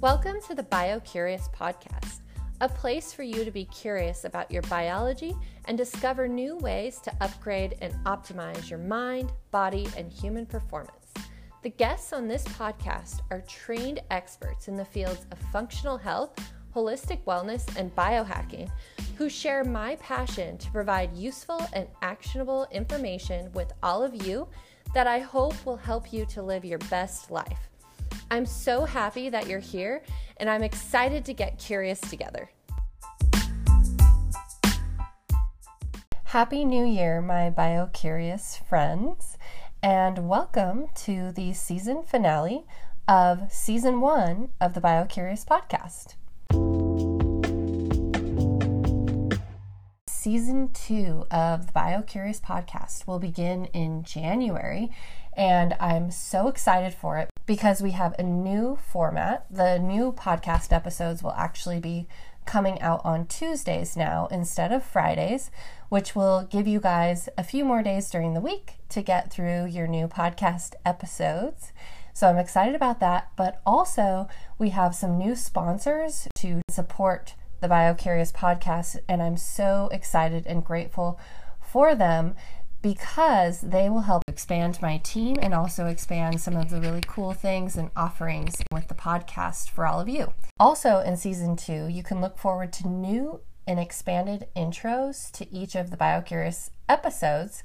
Welcome to the BioCurious podcast, a place for you to be curious about your biology and discover new ways to upgrade and optimize your mind, body, and human performance. The guests on this podcast are trained experts in the fields of functional health, holistic wellness, and biohacking who share my passion to provide useful and actionable information with all of you that I hope will help you to live your best life. I'm so happy that you're here, and I'm excited to get curious together. Happy New Year, my biocurious friends, and welcome to the season finale of season one of the Biocurious podcast. Season two of the Biocurious podcast will begin in January, and I'm so excited for it because we have a new format. The new podcast episodes will actually be coming out on Tuesdays now instead of Fridays, which will give you guys a few more days during the week to get through your new podcast episodes. So I'm excited about that. But also, we have some new sponsors to support the BioCurious podcast, and I'm so excited and grateful for them because they will help expand my team and also expand some of the really cool things and offerings with the podcast for all of you. Also, in season two, you can look forward to new and expanded intros to each of the BioCurious episodes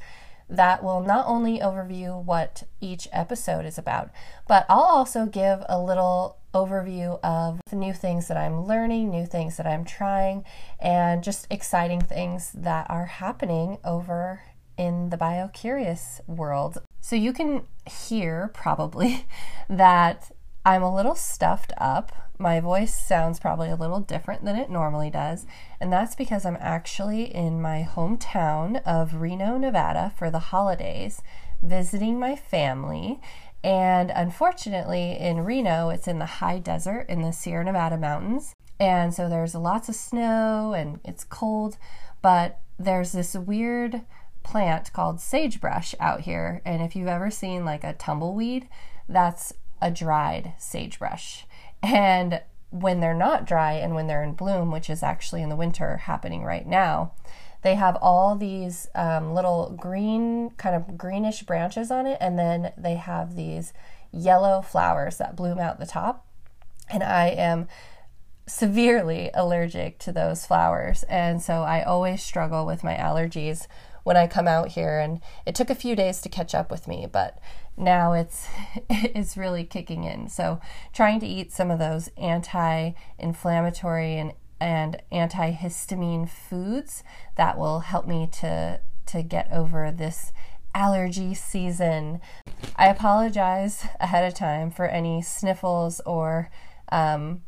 that will not only overview what each episode is about, but I'll also give a little overview of the new things that I'm learning, new things that I'm trying, and just exciting things that are happening over in the bio-curious world. So you can hear probably that I'm a little stuffed up. My voice sounds probably a little different than it normally does, and that's because I'm actually in my hometown of Reno, Nevada for the holidays, visiting my family. And unfortunately, in Reno, it's in the high desert in the Sierra Nevada mountains. And so there's lots of snow and it's cold, but there's this weird plant called sagebrush out here. And if you've ever seen like a tumbleweed, that's a dried sagebrush. And when they're not dry and when they're in bloom, which is actually in the winter happening right now, they have all these um, little green, kind of greenish branches on it, and then they have these yellow flowers that bloom out the top. And I am severely allergic to those flowers, and so I always struggle with my allergies when I come out here and it took a few days to catch up with me, but now it's it's really kicking in. So trying to eat some of those anti-inflammatory and and antihistamine foods that will help me to to get over this allergy season. I apologize ahead of time for any sniffles or um,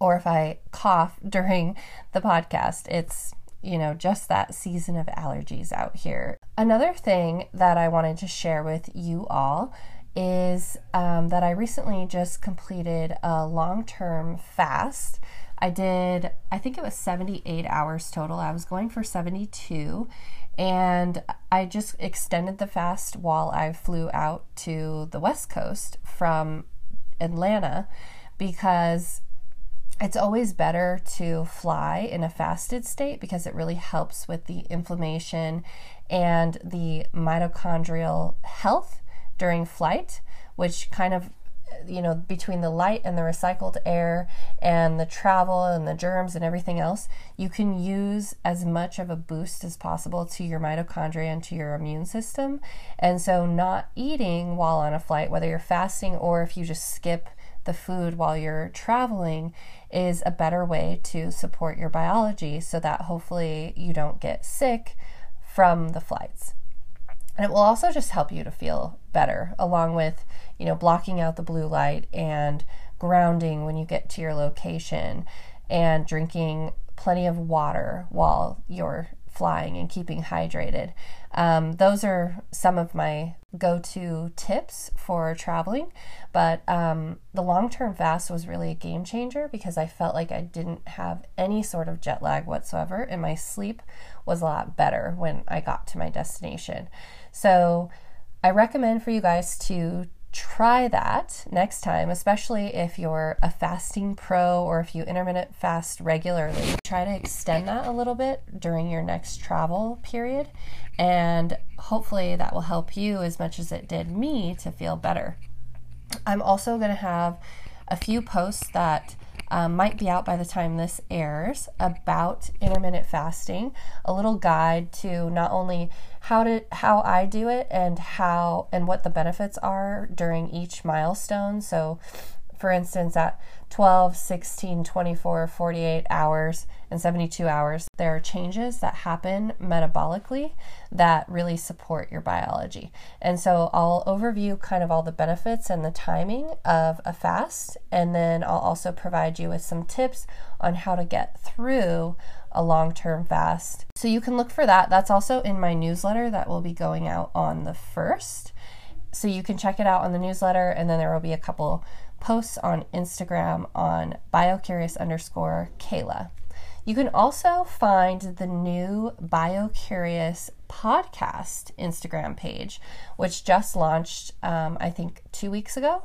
or if I cough during the podcast. It's you know, just that season of allergies out here. Another thing that I wanted to share with you all is um, that I recently just completed a long term fast. I did, I think it was 78 hours total. I was going for 72, and I just extended the fast while I flew out to the West Coast from Atlanta because it's always better to fly in a fasted state because it really helps with the inflammation and the mitochondrial health during flight, which kind of you know, between the light and the recycled air and the travel and the germs and everything else, you can use as much of a boost as possible to your mitochondria and to your immune system. And so, not eating while on a flight, whether you're fasting or if you just skip the food while you're traveling is a better way to support your biology so that hopefully you don't get sick from the flights. And it will also just help you to feel better, along with, you know, blocking out the blue light and grounding when you get to your location and drinking plenty of water while you're flying and keeping hydrated. Um, those are some of my go to tips for traveling. But um, the long term fast was really a game changer because I felt like I didn't have any sort of jet lag whatsoever, and my sleep was a lot better when I got to my destination. So I recommend for you guys to try that next time, especially if you're a fasting pro or if you intermittent fast regularly. Try to extend that a little bit during your next travel period, and hopefully that will help you as much as it did me to feel better. I'm also going to have a few posts that um, might be out by the time this airs about intermittent fasting, a little guide to not only how to how I do it and how and what the benefits are during each milestone. So for instance, at 12, 16, 24, 48 hours, and 72 hours, there are changes that happen metabolically that really support your biology. And so I'll overview kind of all the benefits and the timing of a fast, and then I'll also provide you with some tips on how to get through a long term fast. So you can look for that. That's also in my newsletter that will be going out on the 1st. So you can check it out on the newsletter, and then there will be a couple posts on Instagram on biocurious underscore Kayla. You can also find the new Biocurious podcast Instagram page, which just launched, um, I think, two weeks ago.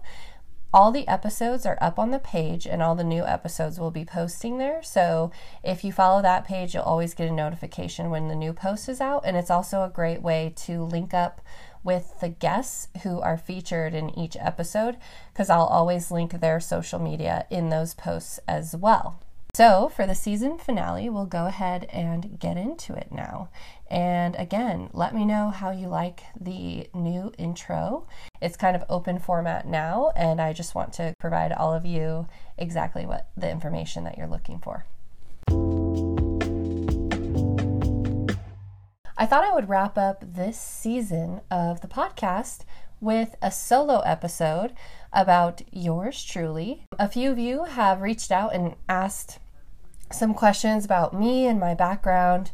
All the episodes are up on the page, and all the new episodes will be posting there. So if you follow that page, you'll always get a notification when the new post is out. And it's also a great way to link up with the guests who are featured in each episode because I'll always link their social media in those posts as well. So, for the season finale, we'll go ahead and get into it now. And again, let me know how you like the new intro. It's kind of open format now, and I just want to provide all of you exactly what the information that you're looking for. I thought I would wrap up this season of the podcast with a solo episode about yours truly. A few of you have reached out and asked some questions about me and my background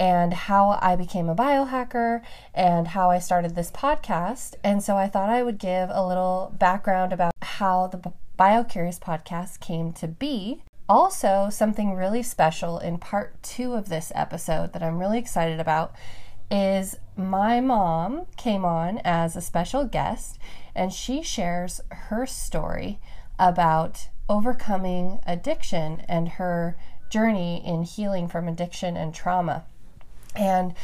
and how I became a biohacker and how I started this podcast. And so I thought I would give a little background about how the BioCurious podcast came to be also, something really special in part two of this episode that I'm really excited about is my mom came on as a special guest and she shares her story about overcoming addiction and her journey in healing from addiction and trauma. And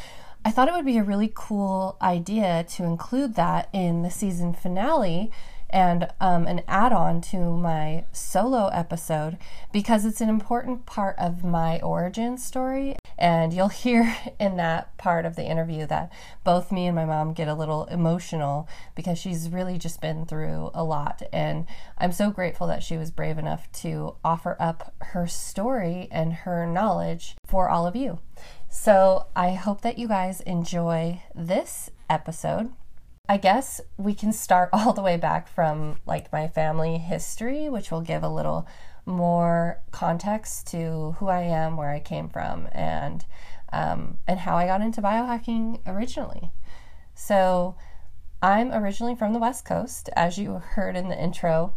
I thought it would be a really cool idea to include that in the season finale and um, an add on to my solo episode because it's an important part of my origin story. And you'll hear in that part of the interview that both me and my mom get a little emotional because she's really just been through a lot. And I'm so grateful that she was brave enough to offer up her story and her knowledge for all of you. So I hope that you guys enjoy this episode. I guess we can start all the way back from like my family history, which will give a little more context to who I am, where I came from, and um, and how I got into biohacking originally. So, I'm originally from the West Coast, as you heard in the intro.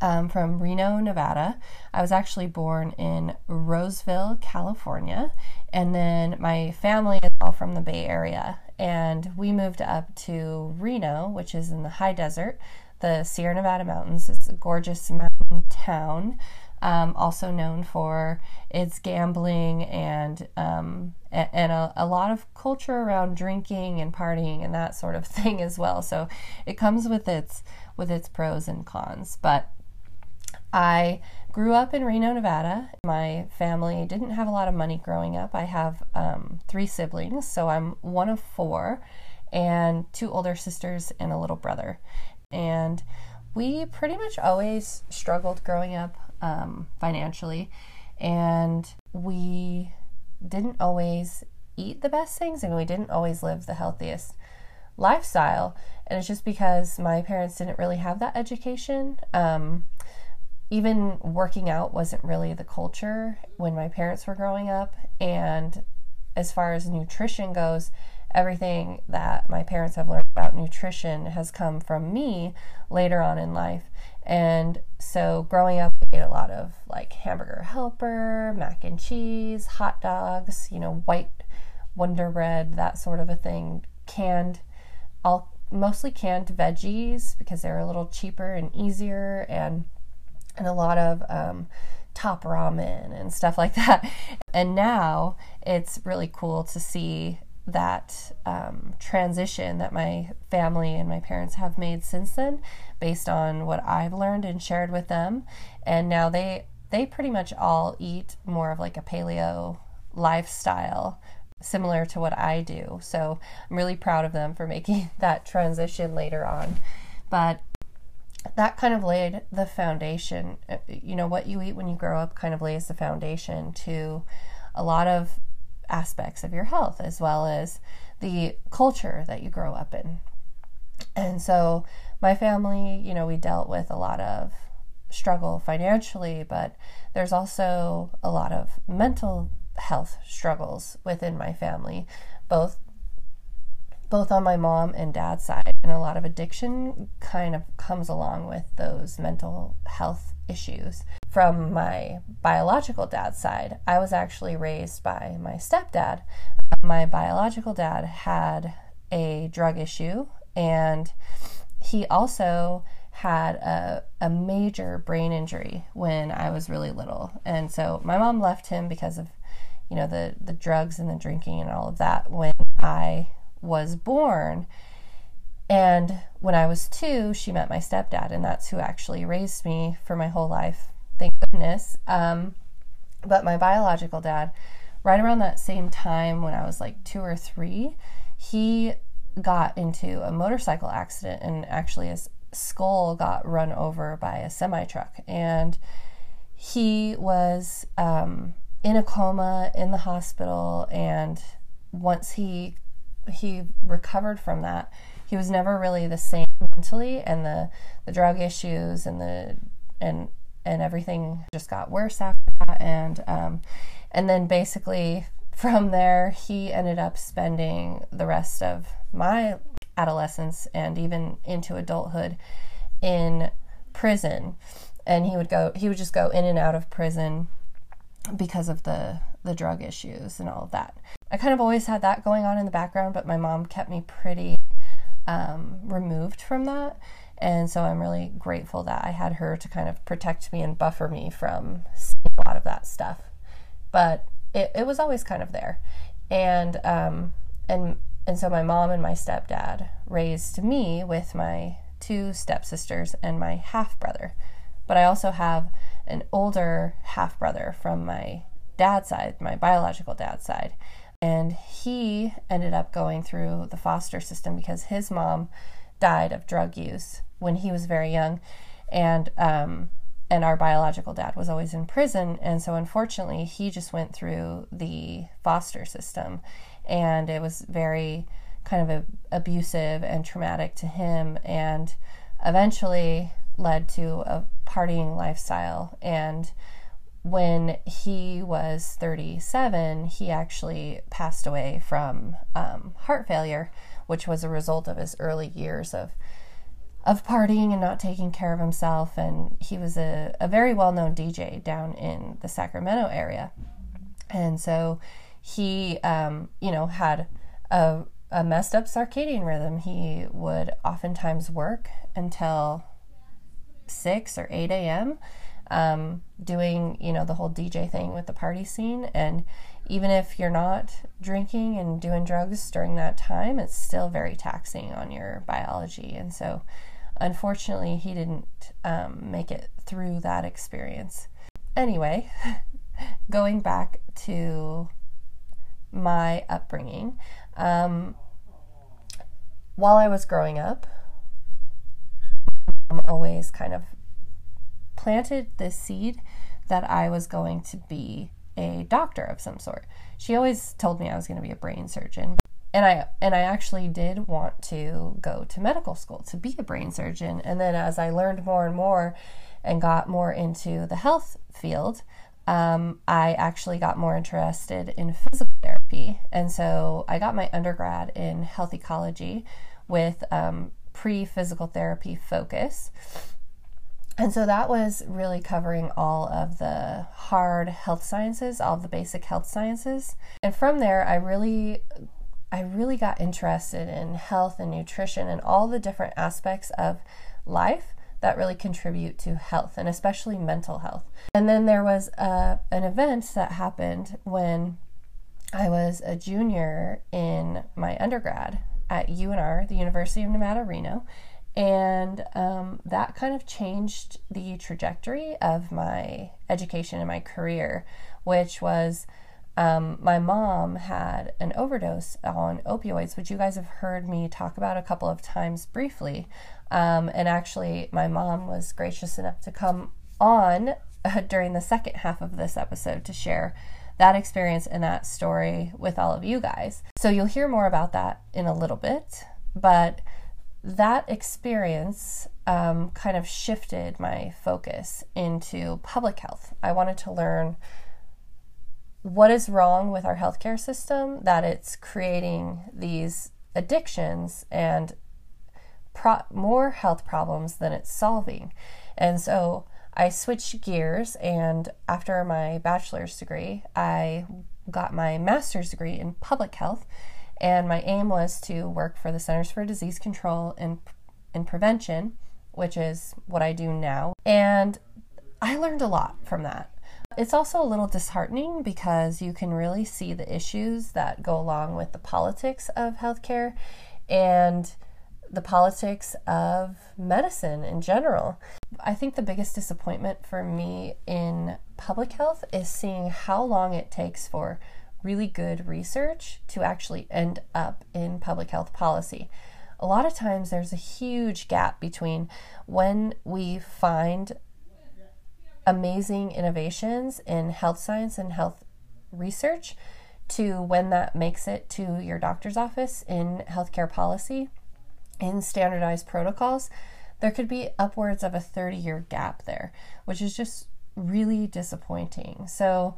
Um, from Reno, Nevada. I was actually born in Roseville, California, and then my family is all from the Bay Area and we moved up to Reno, which is in the high desert, the Sierra Nevada mountains. It's a gorgeous mountain town, um, also known for its gambling and um, and a, a, lot of culture around drinking and partying and that sort of thing as well. So it comes with its with its pros and cons, but I grew up in Reno, Nevada. My family didn't have a lot of money growing up. I have um, three siblings, so I'm one of four, and two older sisters and a little brother. And we pretty much always struggled growing up um, financially, and we didn't always eat the best things, and we didn't always live the healthiest lifestyle. And it's just because my parents didn't really have that education. Um, even working out wasn't really the culture when my parents were growing up. And as far as nutrition goes, everything that my parents have learned about nutrition has come from me later on in life. And so growing up, I ate a lot of like hamburger helper, mac and cheese, hot dogs, you know, white Wonder Bread, that sort of a thing, canned all mostly canned veggies because they're a little cheaper and easier, and and a lot of um, top ramen and stuff like that. And now it's really cool to see that um, transition that my family and my parents have made since then based on what I've learned and shared with them. And now they they pretty much all eat more of like a paleo lifestyle similar to what I do. So I'm really proud of them for making that transition later on. But that kind of laid the foundation uh, you know what you eat when you grow up kind of lays the foundation to a lot of aspects of your health as well as the culture that you grow up in. And so, my family, you know, we dealt with a lot of struggle financially, but there's also a lot of mental health struggles within my family, both both on my mom and dad's side. And a lot of addiction kind of comes along with those mental health issues. From my biological dad's side, I was actually raised by my stepdad. My biological dad had a drug issue and he also had a, a major brain injury when I was really little. And so my mom left him because of, you know, the, the drugs and the drinking and all of that when I was born. And when I was two, she met my stepdad, and that's who actually raised me for my whole life. Thank goodness. Um, but my biological dad, right around that same time when I was like two or three, he got into a motorcycle accident, and actually his skull got run over by a semi truck. And he was um, in a coma in the hospital, and once he he recovered from that, he was never really the same mentally, and the the drug issues and the and and everything just got worse after that, and um, and then basically from there he ended up spending the rest of my adolescence and even into adulthood in prison. And he would go he would just go in and out of prison because of the the drug issues and all of that I kind of always had that going on in the background, but my mom kept me pretty um, removed from that. And so I'm really grateful that I had her to kind of protect me and buffer me from a lot of that stuff. But it, it was always kind of there. And, um, and, and so my mom and my stepdad raised me with my two stepsisters and my half brother. But I also have an older half brother from my dad's side, my biological dad's side. And he ended up going through the foster system because his mom died of drug use when he was very young. And um, and our biological dad was always in prison. And so unfortunately he just went through the foster system. And it was very kind of a, abusive and traumatic to him and eventually led to a partying lifestyle. And when he was 37, he actually passed away from um, heart failure, which was a result of his early years of of partying and not taking care of himself. And he was a, a very well known DJ down in the Sacramento area. And so he, um, you know, had a, a messed up circadian rhythm. He would oftentimes work until 6 or 8 a.m um, doing you know the whole DJ thing with the party scene. And even if you're not drinking and doing drugs during that time it's still very taxing on your biology. And so unfortunately he didn't um, make it through that experience. Anyway going back to my upbringing um, while I was growing up I'm always kind of planted this seed that I was going to be a doctor of some sort. She always told me I was going to be a brain surgeon. And I and I actually did want to go to medical school to be a brain surgeon. And then as I learned more and more and got more into the health field, um, I actually got more interested in physical therapy. And so I got my undergrad in health ecology with um, pre physical therapy focus. And so that was really covering all of the hard health sciences, all the basic health sciences. And from there, I really I really got interested in health and nutrition and all the different aspects of life that really contribute to health and especially mental health. And then there was a, uh, an event that happened when I was a junior in my undergrad at UNR, the University of Nevada, Reno. And um, that kind of changed the trajectory of my education and my career, which was um, my mom had an overdose on opioids, which you guys have heard me talk about a couple of times briefly. Um, and actually, my mom was gracious enough to come on uh, during the second half of this episode to share that experience and that story with all of you guys. So you'll hear more about that in a little bit, but that experience um, kind of shifted my focus into public health. I wanted to learn what is wrong with our healthcare system that it's creating these addictions and pro- more health problems than it's solving. And so I switched gears, and after my bachelor's degree, I got my master's degree in public health. And my aim was to work for the Centers for Disease Control and, and Prevention, which is what I do now. And I learned a lot from that. It's also a little disheartening because you can really see the issues that go along with the politics of healthcare and the politics of medicine in general. I think the biggest disappointment for me in public health is seeing how long it takes for really good research to actually end up in public health policy. A lot of times there's a huge gap between when we find amazing innovations in health science and health research to when that makes it to your doctor's office in healthcare policy in standardized protocols there could be upwards of a 30 year gap there which is just really disappointing so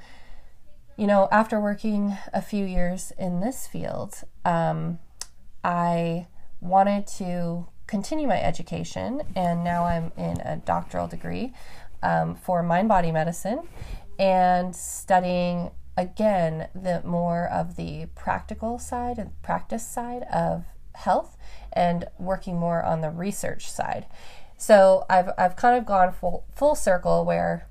you know after working a few years in this field um, i wanted to continue my education and now i'm in a doctoral degree um, for mind body medicine and studying again the more of the practical side and practice side of health and working more on the research side. So I've, I've kind of gone full, full circle where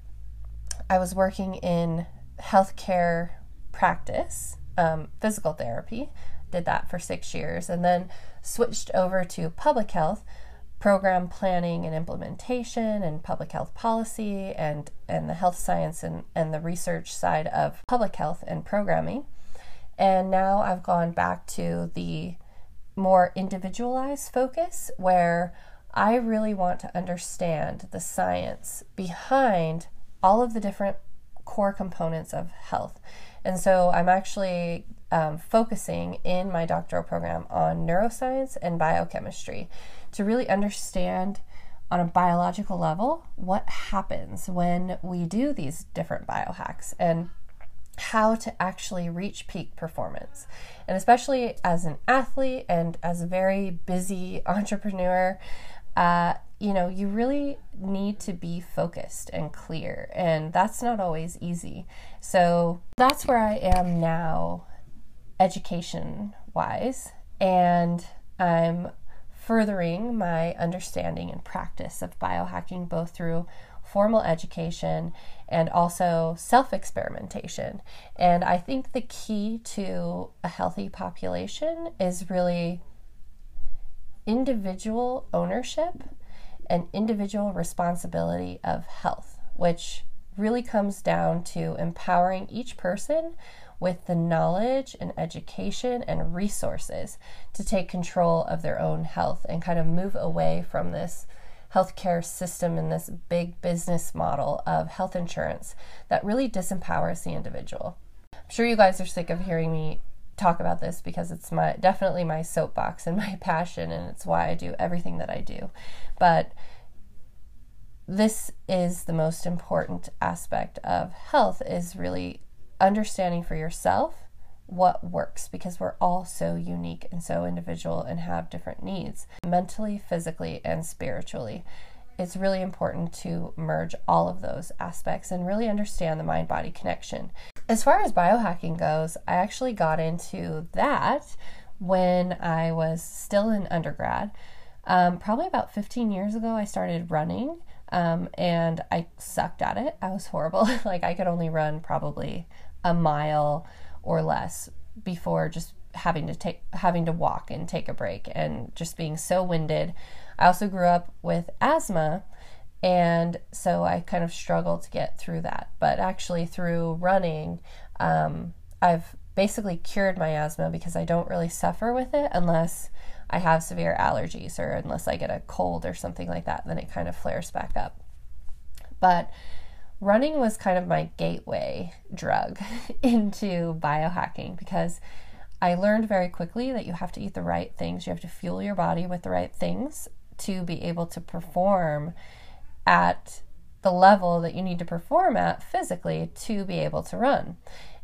I was working in healthcare practice, um, physical therapy, did that for six years, and then switched over to public health program planning and implementation and public health policy and, and the health science and, and the research side of public health and programming. And now I've gone back to the more individualized focus where I really want to understand the science behind all of the different core components of health. And so I'm actually um, focusing in my doctoral program on neuroscience and biochemistry to really understand on a biological level what happens when we do these different biohacks and how to actually reach peak performance. And especially as an athlete and as a very busy entrepreneur, uh, you know, you really need to be focused and clear, and that's not always easy. So that's where I am now, education wise, and I'm furthering my understanding and practice of biohacking both through formal education and also self experimentation. And I think the key to a healthy population is really individual ownership and individual responsibility of health, which really comes down to empowering each person with the knowledge and education and resources to take control of their own health and kind of move away from this healthcare system and this big business model of health insurance that really disempowers the individual. I'm sure you guys are sick of hearing me talk about this because it's my definitely my soapbox and my passion and it's why I do everything that I do. But this is the most important aspect of health is really understanding for yourself what works because we're all so unique and so individual and have different needs mentally, physically, and spiritually. It's really important to merge all of those aspects and really understand the mind body connection. As far as biohacking goes, I actually got into that when I was still in undergrad. Um, probably about 15 years ago, I started running um, and I sucked at it. I was horrible. like, I could only run probably a mile or less before just having to take having to walk and take a break and just being so winded. I also grew up with asthma and so I kind of struggled to get through that. But actually through running, um, I've basically cured my asthma because I don't really suffer with it unless I have severe allergies or unless I get a cold or something like that, then it kind of flares back up. But running was kind of my gateway drug into biohacking because I learned very quickly that you have to eat the right things. You have to fuel your body with the right things to be able to perform at the level that you need to perform at physically to be able to run.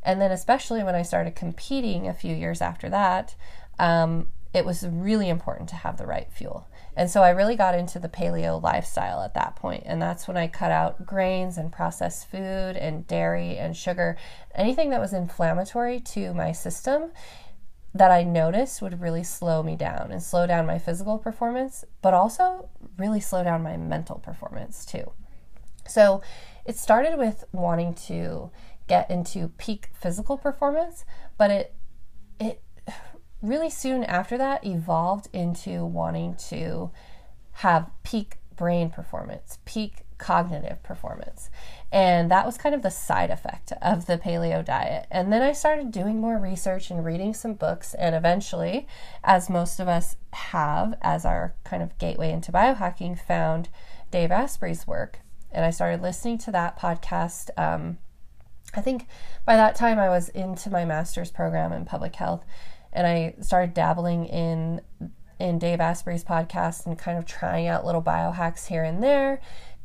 And then, especially when I started competing a few years after that, um, it was really important to have the right fuel. And so I really got into the paleo lifestyle at that point. And that's when I cut out grains and processed food and dairy and sugar, anything that was inflammatory to my system that I noticed would really slow me down and slow down my physical performance, but also really slow down my mental performance too. So it started with wanting to get into peak physical performance, but it it really soon after that evolved into wanting to have peak brain performance, peak cognitive performance. And that was kind of the side effect of the paleo diet. And then I started doing more research and reading some books. And eventually, as most of us have as our kind of gateway into biohacking, found Dave Asprey's work. And I started listening to that podcast. Um, I think by that time I was into my master's program in public health and I started dabbling in in Dave Asprey's podcast and kind of trying out little biohacks here and there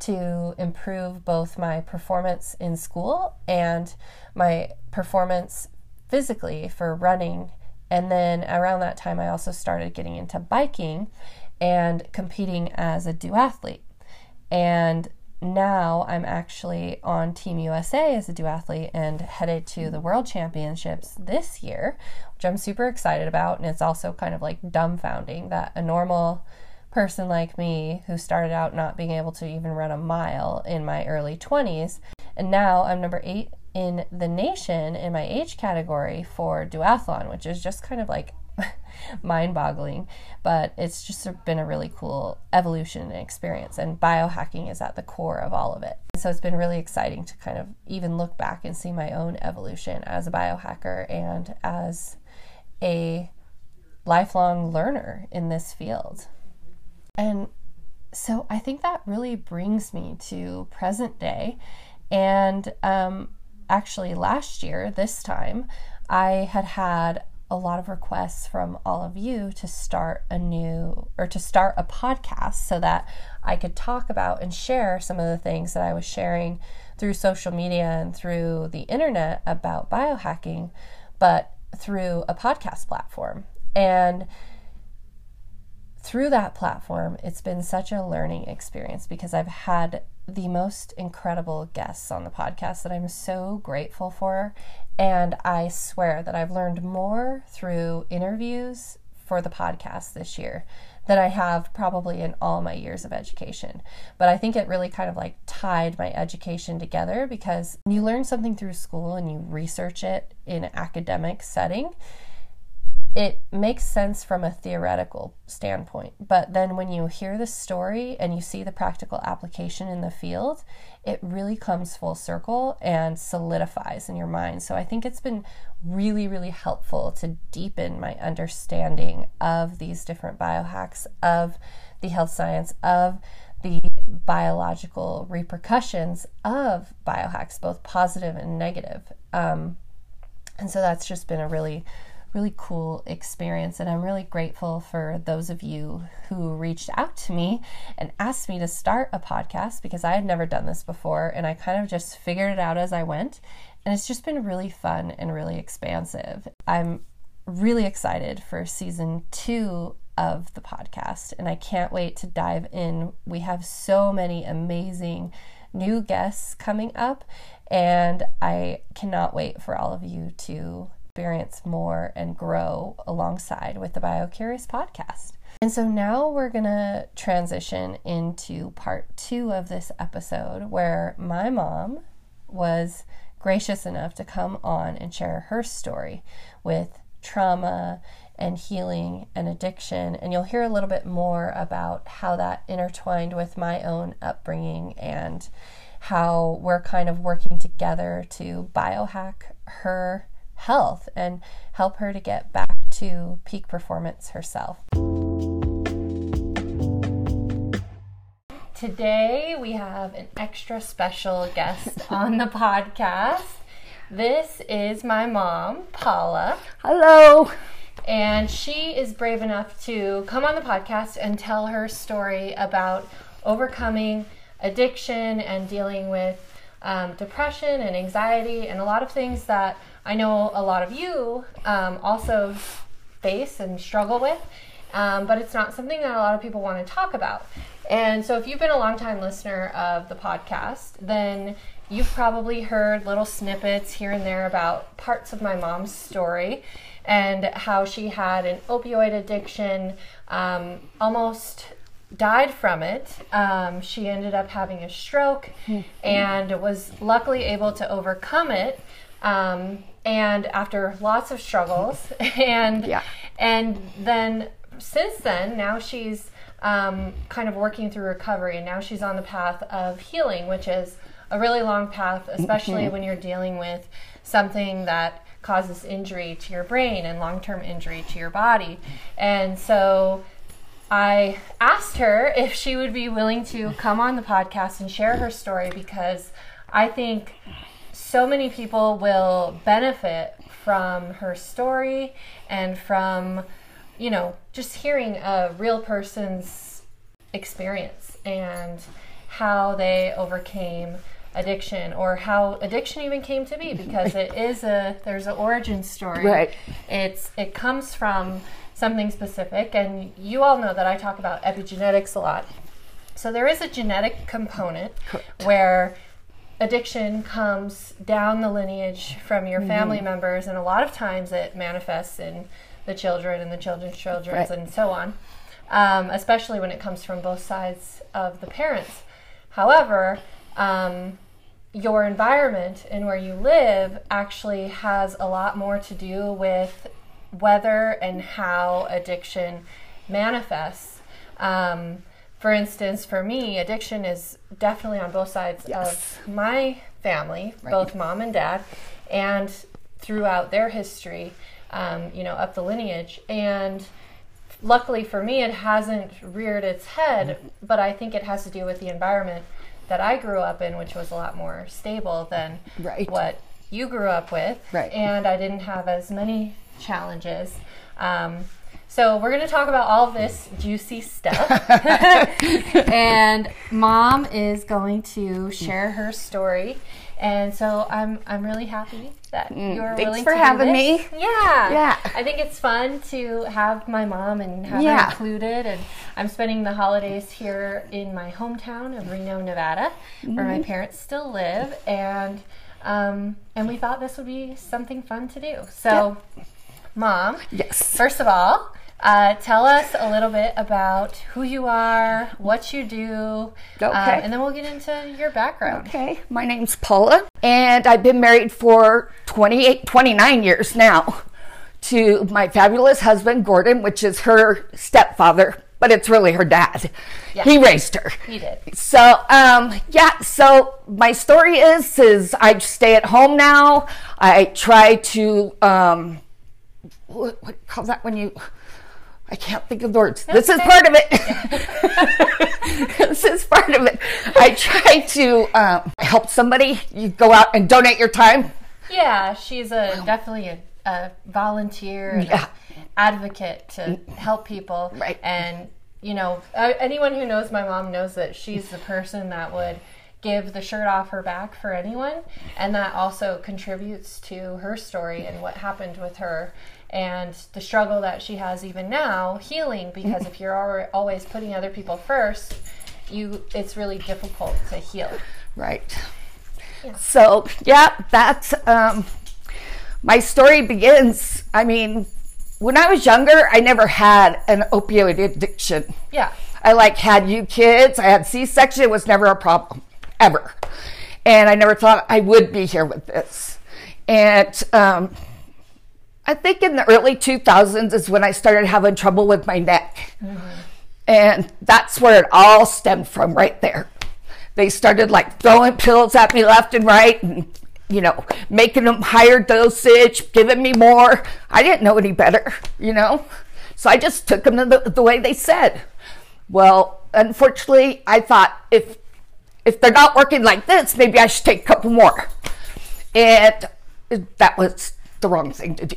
to improve both my performance in school and my performance physically for running. And then around that time, I also started getting into biking and competing as a duathlete. And now I'm actually on Team USA as a duathlete and headed to the World Championships this year, which I'm super excited about. And it's also kind of like dumbfounding that a normal person like me who started out not being able to even run a mile in my early 20s, and now I'm number eight in the nation in my age category for duathlon, which is just kind of like mind boggling, but it's just been a really cool evolution and experience. And biohacking is at the core of all of it. So it's been really exciting to kind of even look back and see my own evolution as a biohacker and as a lifelong learner in this field. And so I think that really brings me to present day. And um, actually, last year, this time, I had had a lot of requests from all of you to start a new or to start a podcast so that I could talk about and share some of the things that I was sharing through social media and through the internet about biohacking, but through a podcast platform. And through that platform, it's been such a learning experience because I've had the most incredible guests on the podcast that I'm so grateful for. And I swear that I've learned more through interviews for the podcast this year than I have probably in all my years of education. But I think it really kind of like tied my education together because you learn something through school and you research it in an academic setting it makes sense from a theoretical standpoint. But then when you hear the story and you see the practical application in the field, it really comes full circle and solidifies in your mind. So I think it's been really, really helpful to deepen my understanding of these different biohacks, of the health science, of the biological repercussions of biohacks, both positive and negative. Um, and so that's just been a really really cool experience. And I'm really grateful for those of you who reached out to me and asked me to start a podcast because I had never done this before and I kind of just figured it out as I went. And it's just been really fun and really expansive. I'm really excited for season two of the podcast and I can't wait to dive in. We have so many amazing new guests coming up and I cannot wait for all of you to experience more and grow alongside with the BioCurious podcast. And so now we're going to transition into part two of this episode where my mom was gracious enough to come on and share her story with trauma and healing and addiction. And you'll hear a little bit more about how that intertwined with my own upbringing and how we're kind of working together to biohack her health and help her to get back to peak performance herself. Today we have an extra special guest on the podcast. This is my mom, Paula. Hello. And she is brave enough to come on the podcast and tell her story about overcoming addiction and dealing with um, depression and anxiety and a lot of things that I know a lot of you um, also face and struggle with. Um, but it's not something that a lot of people want to talk about. And so, if you've been a long time listener of the podcast, then you've probably heard little snippets here and there about parts of my mom's story and how she had an opioid addiction, um, almost died from it. Um, she ended up having a stroke and was luckily able to overcome it. Um, and after lots of struggles, and Yeah. and then since then, now she's um, kind of working through recovery, and now she's on the path of healing, which is a really long path, especially when you're dealing with something that causes injury to your brain and long term injury to your body. And so I asked her if she would be willing to come on the podcast and share her story because I think so many people will benefit from her story and from, you know, just hearing a real person's experience and how they overcame addiction or how addiction even came to be because it is a there's an origin story. Right. it's it comes from something specific and you all know that I talk about epigenetics a lot. So there is a genetic component where addiction comes down the lineage from your family members, and a lot of times it manifests in the children and the children's children Right. and so on, um, especially when it comes from both sides of the parents. However, um, your environment and where you live actually has a lot more to do with whether and how addiction manifests. Um, for instance, for me, addiction is definitely on both sides Yes. of my family, both mom and dad, and throughout their history, um, you know, up the lineage. And luckily for me, it hasn't reared its head, but I think it has to do with the environment that I grew up in, which was a lot more stable than Right. what you grew up with. Right. And I didn't have as many challenges. Um, so we're going to talk about all this juicy stuff. and mom is going to share her story. And so I'm I'm really happy that you're Mm, thanks willing for to do having this. me. Yeah. Yeah. I think it's fun to have my mom and have Yeah. her included. And I'm spending the holidays here in my hometown of Reno, Nevada, where Mm-hmm. my parents still live. And um, and we thought this would be something fun to do. So, mom, Yes. first of all, uh, tell us a little bit about who you are, what you do, um, Okay. and then we'll get into your background. Okay. My name's Paula, and I've been married for 28, 29 years now to my fabulous husband, Gordon, which is her stepfather, but it's really her dad. He raised her. You did. So, um, yeah, so my story is, is I stay at home now. I try to, um, what, what do you call that when you, I can't think of the words. this is okay. part of it. this is part of it. I try to um, help somebody. You go out and donate your time. Yeah, she's a definitely a, a volunteer, and Yeah. advocate to help people. Right. And you know, uh, anyone who knows my mom knows that she's the person that would give the shirt off her back for anyone, and that also contributes to her story and what happened with her. And the struggle that she has even now healing because if you're always putting other people first, you it's really difficult to heal. Right. So, yeah, that's um, my story begins. I mean, when I was younger, I never had an opioid addiction. Yeah. I like had you kids. I had C section. It was never a problem, ever. And I never thought I would be here with this. And um, I think in the early 2000s is when I started having trouble with my neck. Mm-hmm. And that's where it all stemmed from right there. They started like throwing pills at me left and right and, you know, making them higher dosage, giving me more. I didn't know any better, you know? So I just took them the, the way they said. Well, unfortunately, I thought if if they're not working like this, maybe I should take a couple more. And that was the wrong thing to do,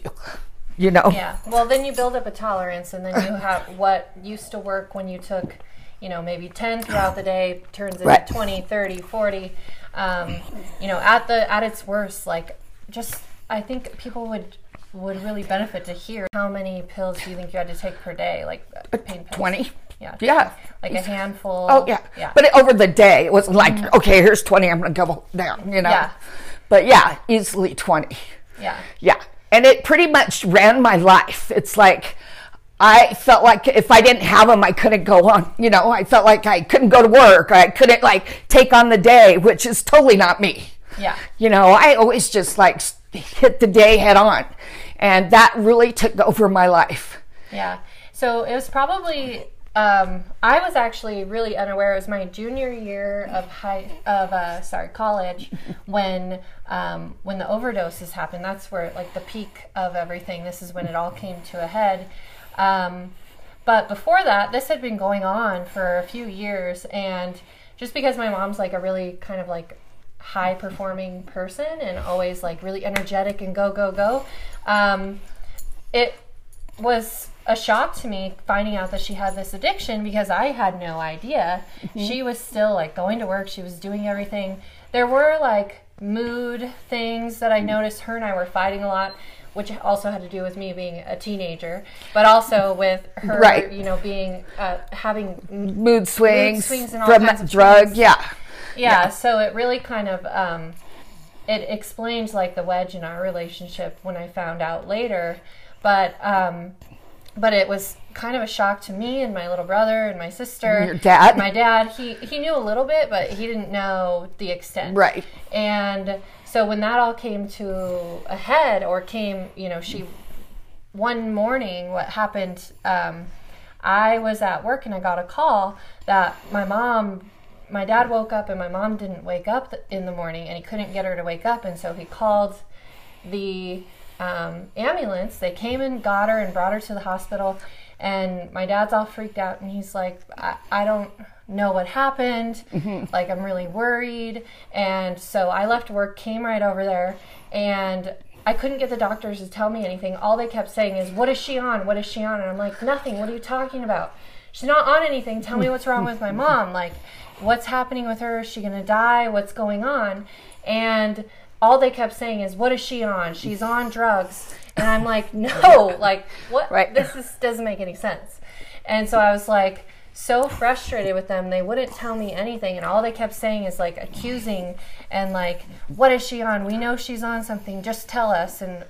you know? Yeah. Well, then you build up a tolerance, and then you have what used to work when you took, you know, maybe 10 throughout the day turns into Right. 20, 30, 40. Um, you know, at the at its worst, like just I think people would would really benefit to hear how many pills do you think you had to take per day, like uh, pain pills? 20. Yeah. Yeah. Like a handful. Oh yeah. Yeah. But over the day, it wasn't like, okay, here's 20, I'm going to go down, you know? Yeah. But yeah, easily 20. Yeah. Yeah. And it pretty much ran my life. It's like I felt like if I didn't have them, I couldn't go on. You know, I felt like I couldn't go to work. I couldn't like take on the day, which is totally not me. Yeah. You know, I always just like hit the day head on. And that really took over my life. Yeah. So it was probably um, I was actually really unaware. It was my junior year of high of uh, sorry college when um, when the overdoses happened. That's where like the peak of everything. This is when it all came to a head. Um, but before that, this had been going on for a few years, and just because my mom's like a really kind of like high performing person and always like really energetic and go go go, um, it was a shock to me finding out that she had this addiction because I had no idea. She was still like going to work, she was doing everything. There were like mood things that I noticed her and I were fighting a lot, which also had to do with me being a teenager, but also with her, Right. you know, being uh, having Mood swings, swings and all from kinds of drug. things. Yeah. yeah, so it really kind of um, it explains like the wedge in our relationship when I found out later, but um, but it was kind of a shock to me and my little brother and my sister. Your dad? my dad. He he knew a little bit, but he didn't know the extent. Right. And so when that all came to a head, or came, you know, she one morning, what happened? Um, I was at work and I got a call that my mom, my dad woke up and my mom didn't wake up in the morning and he couldn't get her to wake up. And so he called the um, ambulance. They came and got her and brought her to the hospital. And my dad's all freaked out and he's like, I, I don't know what happened. Like, I'm really worried. And so I left work, came right over there, and I couldn't get the doctors to tell me anything. All they kept saying is, What is she on? What is she on? And I'm like, Nothing. What are you talking about? She's not on anything. Tell me what's wrong with my mom. Like, what's happening with her? Is she going to die? What's going on? And all they kept saying is, What is she on? She's on drugs. And I'm like, No, like, what? Right. This is, doesn't make any sense. And so I was like, so frustrated with them. They wouldn't tell me anything, and all they kept saying is like accusing and like, "What is she on? We know she's on something. Just tell us." And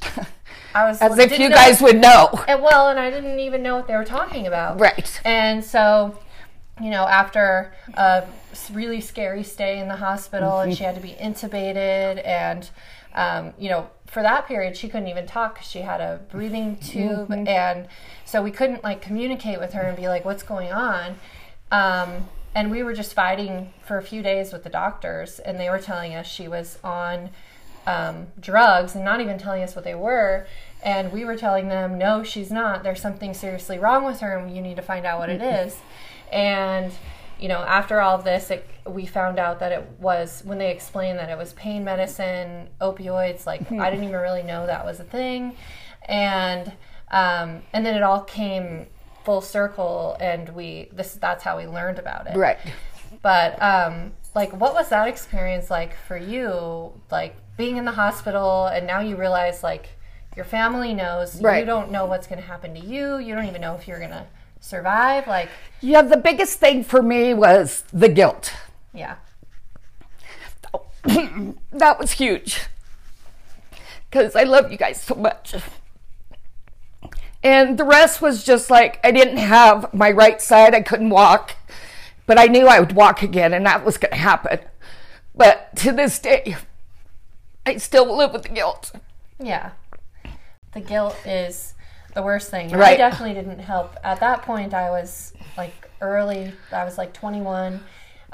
I was As if didn't you know- guys would know. and, well, and I didn't even know what they were talking about. Right. And so, you know, after a really scary stay in the hospital, and she had to be intubated, and um, you know, for that period, she couldn't even talk she had a breathing tube, and so we couldn't like communicate with her and be like, "What's going on?" Um, and we were just fighting for a few days with the doctors, and they were telling us she was on um, drugs and not even telling us what they were. And we were telling them, no, she's not. There's something seriously wrong with her, and you need to find out what it is. And you know, after all of this, it, we found out that it was when they explained that it was pain medicine, opioids. Like I didn't even really know that was a thing, and um, and then it all came full circle, and we this that's how we learned about it. Right. But um, like, what was that experience like for you? Like being in the hospital, and now you realize like your family knows. Right. You don't know what's going to happen to you. You don't even know if you're going to survive. Like, Yeah, the biggest thing for me was the guilt. yeah, that was huge. because I love you guys so much. And the rest was just like I didn't have my right side, I couldn't walk, but I knew I would walk again and that was going to happen. But to this day, I still live with the guilt. Yeah. The guilt is the worst thing. And I definitely didn't help. At that point, I was like early, I was like 21,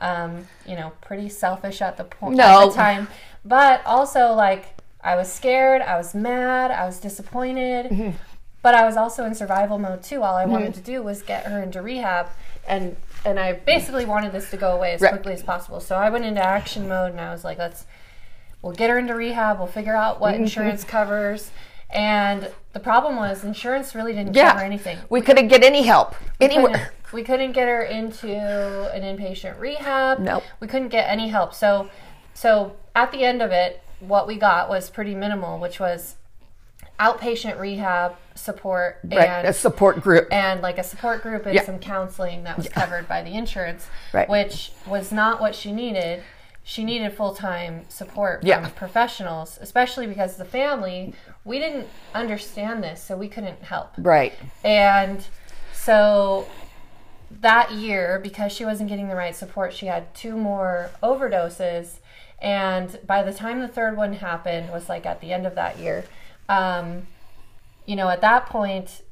um, you know, pretty selfish at the point No. at the time. But also, like, I was scared, I was mad, I was disappointed. Mm-hmm. But I was also in survival mode too. All I wanted to do was get her into rehab and and I basically wanted this to go away as Right. quickly as possible. So I went into action mode and I was like, let's we'll get her into rehab, we'll figure out Mm-hmm. what insurance covers. And the problem was insurance really didn't Yeah. cover anything. We couldn't get any help Couldn't- we couldn't get her into an inpatient rehab. Nope. We couldn't get any help. So so at the end of it, what we got was pretty minimal, which was outpatient rehab support Right, and a support group. and like a support group and Yeah. some counseling that was covered by the insurance, Right. which was not what she needed. She needed full time support from Yeah. professionals, especially because the family, we didn't understand this, so we couldn't help. Right. And so that year, because she wasn't getting the right support, she had two more overdoses. And by the time the third one happened, was like at the end of that year. Um, you know, at that point,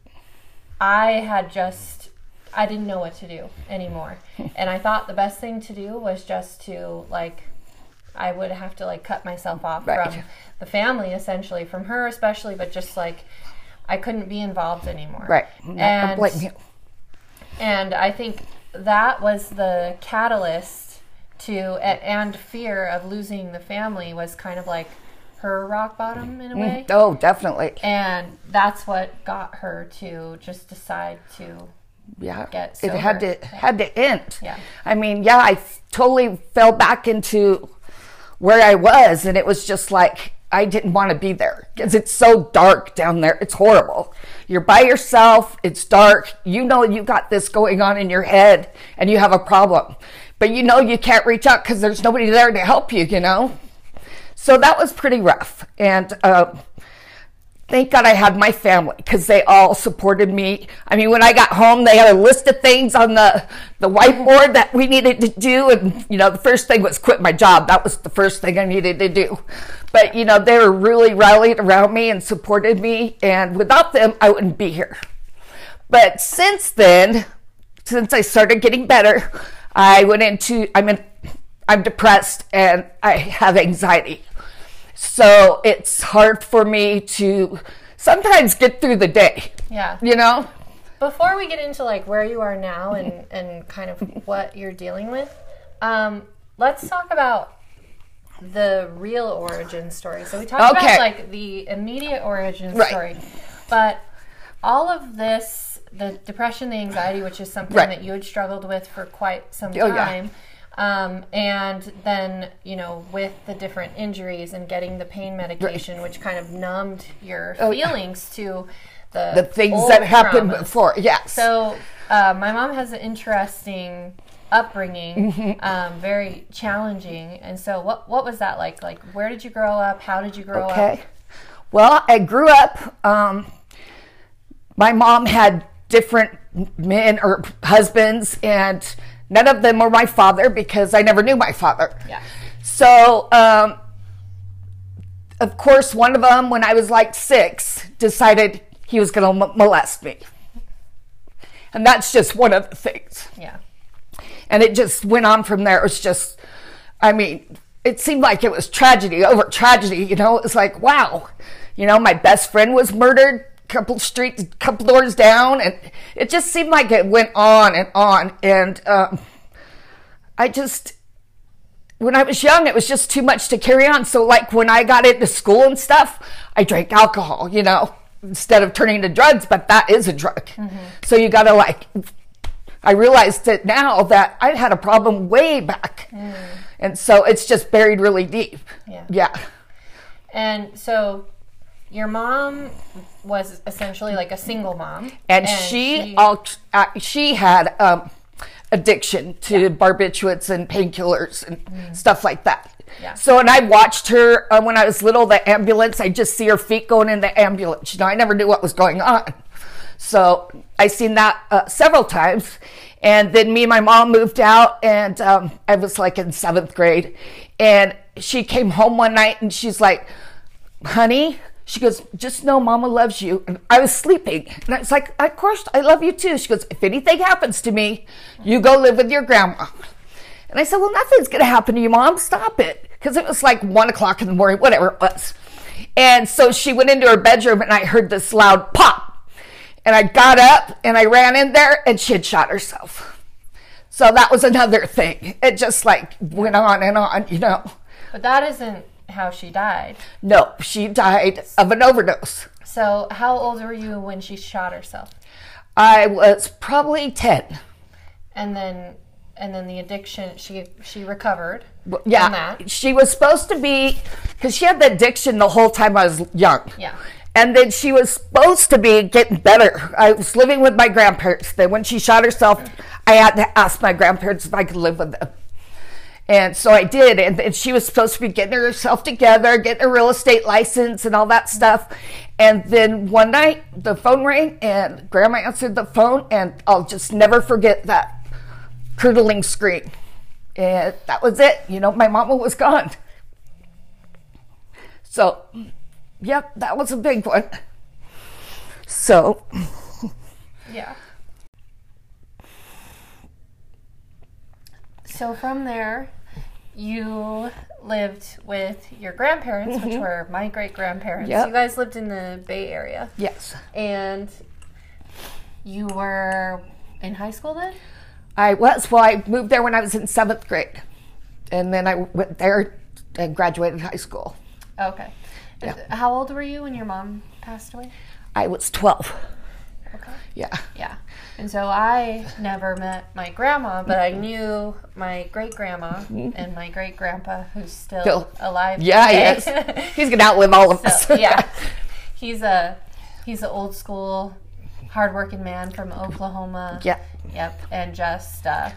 I had just, I didn't know what to do anymore. and I thought the best thing to do was just to, like, I would have to, like, cut myself off Right. from the family, essentially, from her especially, but just like, I couldn't be involved anymore. Right. I And blame you. and I think that was the catalyst to and fear of losing the family was kind of like her rock bottom in a mm-hmm. way. Oh, definitely. And that's what got her to just decide to Yeah. get it had to had to end. Yeah. I mean, yeah, I f- totally fell back into where I was, and it was just like I didn't want to be there because it's so dark down there. It's horrible. You're by yourself. It's dark. You know you got this going on in your head, and you have a problem, but you know you can't reach out because there's nobody there to help you. You know. So that was pretty rough, and. Uh, thank God I had my family because they all supported me. I mean, when I got home, they had a list of things on the, the whiteboard that we needed to do. And, you know, the first thing was quit my job. That was the first thing I needed to do. But, you know, they were really rallied around me and supported me. And without them, I wouldn't be here. But since then, since I started getting better, I went into, I'm in, I'm depressed and I have anxiety. So it's hard for me to sometimes get through the day, Yeah. you know? Before we get into like where you are now and, and kind of what you're dealing with, um, let's talk about the real origin story. So we talked Okay. about like the immediate origin Right. story, but all of this, the depression, the anxiety, which is something Right. that you had struggled with for quite some Oh, yeah. Um, and then, you know, with the different injuries and getting the pain medication, which kind of numbed your Oh, feelings to the, The things that happened traumas. before, yes. So, uh, my mom has an interesting upbringing, Mm-hmm. um, very challenging. And so, what what was that like? Like, where did you grow up? How did you grow Okay. up? Well, I grew up, um, my mom had different men or husbands, and none of them were my father because I never knew my father. Yeah. So, um, of course, one of them, when I was like six, decided he was going to m- molest me. And that's just one of the things. Yeah. And it just went on from there. It was just, I mean, it seemed like it was tragedy over tragedy. You know, it was like, wow. You know, my best friend was murdered couple streets, couple doors down. And it just seemed like it went on and on. And um, I just, when I was young, it was just too much to carry on. So, like when I got into school and stuff, I drank alcohol, you know, instead of turning to drugs, but that is a drug. So, you got to like, I realized that now that I had a problem way back. And so it's just buried really deep. Yeah. Yeah. And so, your mom was essentially like a single mom, And, she, all, uh, she had um, addiction to barbiturates and painkillers and stuff like that. Yeah. So, and I watched her uh, when I was little, the ambulance, I just see her feet going in the ambulance. You know, I never knew what was going on. So I seen that uh, several times. And then me and my mom moved out, and um, I was like in seventh grade. And she came home one night and she's like, honey, she goes, just know mama loves you. And I was sleeping. And I was like, of course, I love you too. She goes, if anything happens to me, you go live with your grandma. And I said, well, nothing's going to happen to you, mom. Stop it. Because it was like one o'clock in the morning, whatever it was. And so she went into her bedroom and I heard this loud pop. And I got up and I ran in there and she had shot herself. So that was another thing. It just like went on and on, you know. But that isn't how she died. No, she died of an overdose. So, how old were you when she shot herself? I was probably 10. And then, and then the addiction. She she recovered. from Yeah. that. She was supposed to be, because she had the addiction the whole time I was young. Yeah. And then she was supposed to be getting better. I was living with my grandparents. Then when she shot herself, I had to ask my grandparents if I could live with them. And so I did. And, and she was supposed to be getting herself together, getting a real estate license and all that stuff. And then one night the phone rang and grandma answered the phone and I'll just never forget that curdling scream. And that was it. You know, my mama was gone. So, yep, that was a big one. So, Yeah. So from there, you lived with your grandparents, which mm-hmm. were my great grandparents. Yep. You guys lived in the Bay Area, yes, and you were in high school then. I was. Well, I moved there when I was in seventh grade. And then I went there and graduated high school. Okay. And How old were you when your mom passed away? I was 12. Okay. Yeah. Yeah. And so I never met my grandma, but I knew my great grandma and my great grandpa, who's still, Still- alive. Yeah, he He's to outlive all of us. Yeah, he's a he's an old school, hardworking man from Oklahoma. yeah. Yep, and just uh,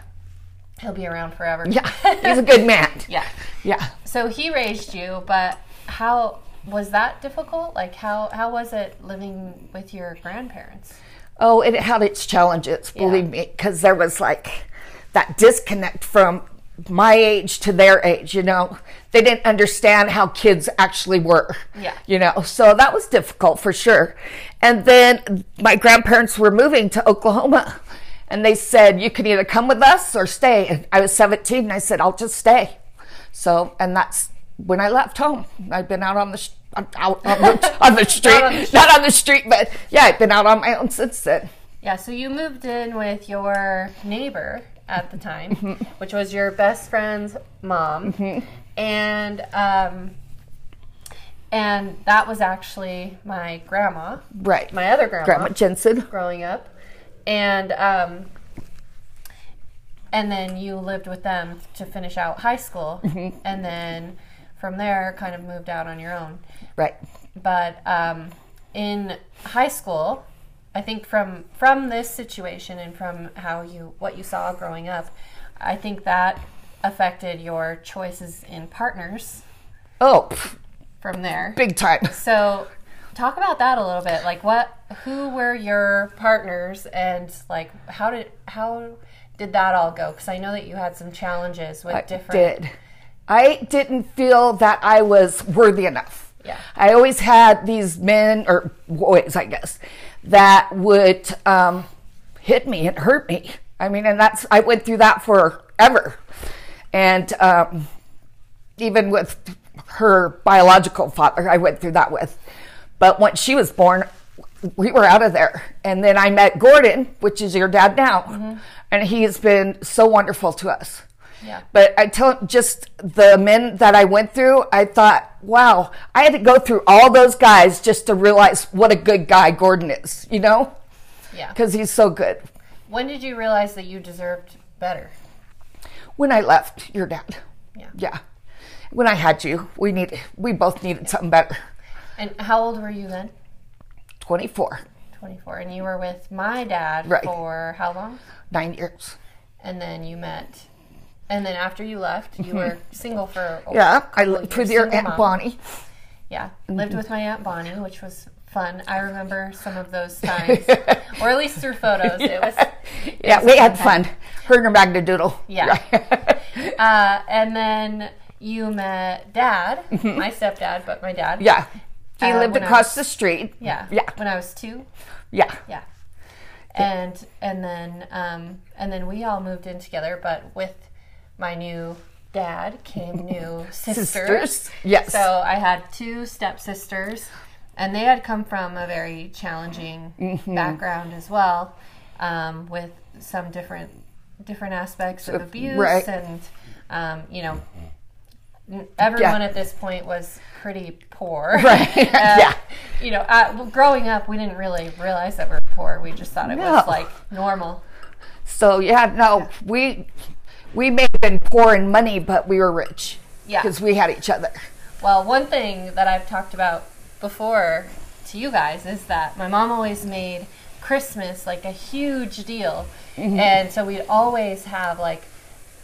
he'll be around forever. Yeah. He's a good man. yeah. Yeah. So he raised you, but how was that difficult? Like how how was it living with your grandparents? Oh, it had its challenges, believe me, because there was like that disconnect from my age to their age, you know. They didn't understand how kids actually were. Yeah. You know, so that was difficult for sure. And then my grandparents were moving to Oklahoma and they said, you can either come with us or stay. And I was 17 and I said, I'll just stay. So, and that's when I left home. I've been out on the, sh- out on the, on the street, on the street. not on the street, but yeah, I've been out on my own since then. Yeah, so you moved in with your neighbor at the time, Mm-hmm. which was your best friend's mom, and um, and that was actually my grandma, Right. my other grandma, Grandma Jensen. growing up, and um, and then you lived with them to finish out high school, Mm-hmm. and then from there kind of moved out on your own Right. but um, in high school i think from from this situation and from how you what you saw growing up i think that affected your choices in partners Oh, from there big time. so talk about that a little bit like what who were your partners and like how did how did that all go because i know that you had some challenges with I different did. I didn't feel that I was worthy enough. Yeah. I always had these men or boys, I guess, that would um, hit me and hurt me. I mean, and that's I went through that forever, and um, even with her biological father, I went through that with. But once she was born, we were out of there. And then I met Gordon, which is your dad now, and he's been so wonderful to us. Yeah. But I tell just the men that I went through, I thought, wow, I had to go through all those guys just to realize what a good guy Gordon is, you know? yeah Because he's so good. when did you realize that you deserved better When I left your dad, yeah yeah. When I had you, we needed, we both needed something better. And how old were you then? 24, 24. And you were with my dad Right. for how long? nine years. and then you met. And then after you left, you were single for a Mm-hmm. Yeah, I lived with your Aunt mom. Bonnie. Yeah, lived with my aunt Bonnie, which was fun. I remember some of those times, or at least through photos. It was. it Yeah, was we had fun fun. Her and her Magna Doodle. Yeah. Uh, and then you met Dad, my stepdad, but my dad. Mm-hmm. yeah. He Uh, lived across was- the street. Yeah. Yeah. When I was two. Yeah. Yeah. And and then um, and then we all moved in together, but with my new dad came new sisters. Sisters, yes. So I had two stepsisters, and they had come from a very challenging Mm-hmm. background as well, um, with some different different aspects of abuse right. and um, you know everyone Yeah. at this point was pretty poor. Right. Yeah. You know, uh, well, growing up, we didn't really realize that we were poor. We just thought it was like normal. So yeah, no, we we may have been poor in money, but we were rich. Yeah. Because we had each other. Well, one thing that I've talked about before to you guys is that my mom always made Christmas like a huge deal. Mm-hmm. And so we'd always have like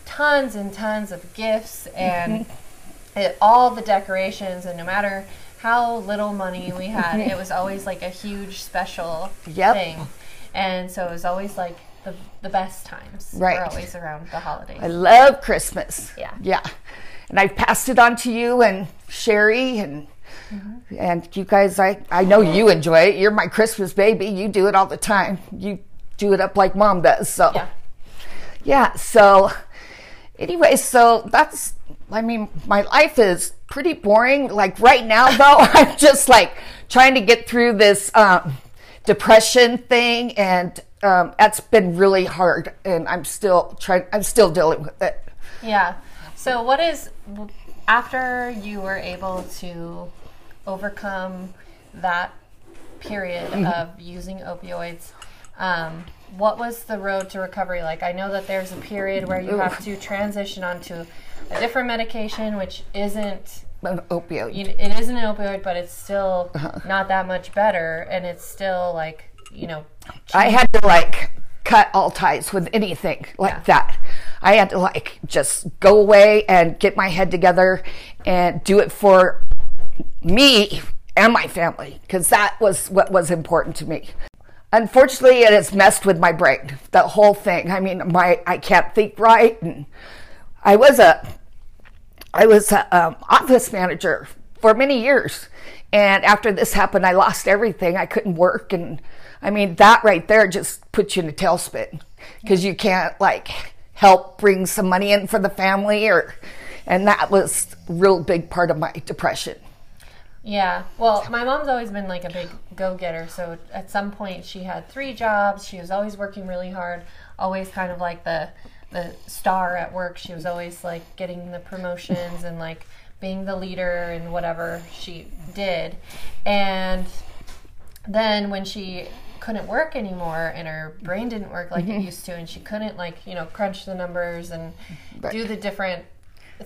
tons and tons of gifts and mm-hmm. it, all the decorations, and no matter how little money we had, it was always like a huge special Yep. thing. And so it was always like the, the best times. Right. Were always around the holidays. I love Christmas. Yeah. Yeah. And I've passed it on to you and Sherry and Mm-hmm. and you guys I, I know you enjoy it. You're my Christmas baby. You do it all the time. You do it up like mom does. So yeah. yeah, so anyway, so that's I mean, my life is pretty boring. Like right now though, I'm just like trying to get through this um, depression thing and um, that's been really hard and I'm still trying I'm still dealing with it. Yeah. So, what is after you were able to overcome that period Mm-hmm. of using opioids? Um, what was the road to recovery like? I know that there's a period where you have to transition onto a different medication, which isn't An opioid. you it isn't an opioid, but it's still Uh-huh. not that much better, and it's still like you know, I had to like cut all ties with anything like Yeah. that. I had to like just go away and get my head together and do it for me and my family because that was what was important to me. Unfortunately, it has messed with my brain. The whole thing. I mean, my I can't think right, and I was a I was an um, office manager for many years. And after this happened, I lost everything. I couldn't work. And I mean, that right there just puts you in a tailspin because you can't like help bring some money in for the family or, and that was a real big part of my depression. Yeah. Well, my mom's always been like a big go getter. So at some point, she had three jobs. She was always working really hard, always kind of like the the star at work. She was always like getting the promotions and like being the leader and whatever she did. And then when she couldn't work anymore and her brain didn't work like it used to and she couldn't like you know crunch the numbers and do the different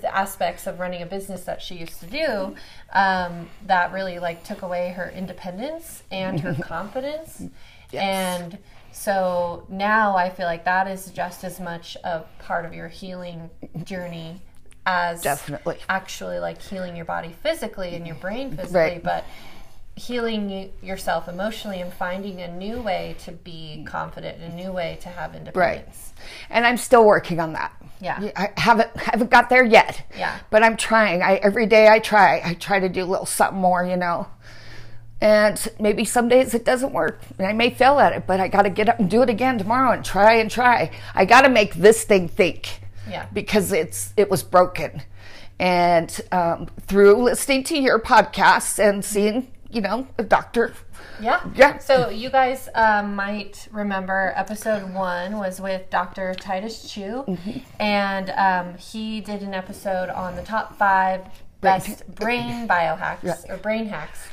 aspects of running a business that she used to do um, that really like took away her independence and her confidence. And so now i feel like that is just as much a part of your healing journey as Definitely. actually like healing your body physically and your brain physically Right. but healing yourself emotionally and finding a new way to be confident a new way to have independence Right. And I'm still working on that. Yeah. I haven't haven't got there yet. Yeah. But I'm trying. I every day I try. I try to do a little something more, you know. And maybe some days it doesn't work. And I may fail at it, but I got to get up and do it again tomorrow and try and try. I got to make this thing think. Yeah. Because it's it was broken. And um, through listening to your podcasts and seeing, you know, a doctor. Yeah. Yeah. So you guys um, might remember episode one was with Dr. Titus Chu, Mm-hmm. and um, he did an episode on the top five best brain biohacks or brain hacks.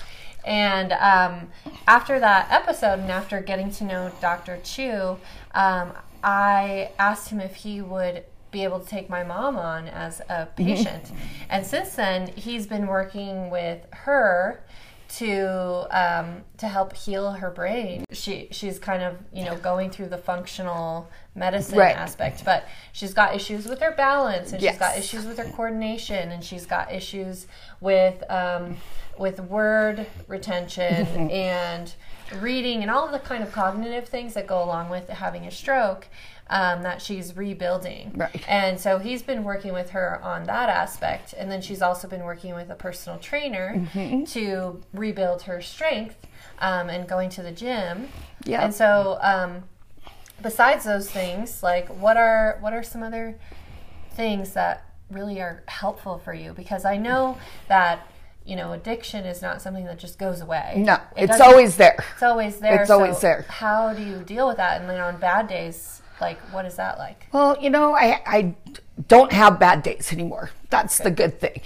And um, after that episode, and after getting to know Dr. Chu, um, I asked him if he would be able to take my mom on as a patient. And since then, he's been working with her to um, to help heal her brain. She she's kind of you know going through the functional medicine Right. aspect, but she's got issues with her balance, and she's got issues with her coordination, and she's got issues with um, with word retention and reading, and all the kind of cognitive things that go along with having a stroke. Um, that she's rebuilding. Right. And so he's been working with her on that aspect. And then she's also been working with a personal trainer Mm-hmm. to rebuild her strength um, and going to the gym. Yeah. And so, um, besides those things, like what are what are some other things that really are helpful for you? Because I know that you know addiction is not something that just goes away. No, It it's always there. it's always there. It's always so there. How do you deal with that? And then on bad days, like what is that like? Well, you know, I, I don't have bad days anymore. That's the good thing.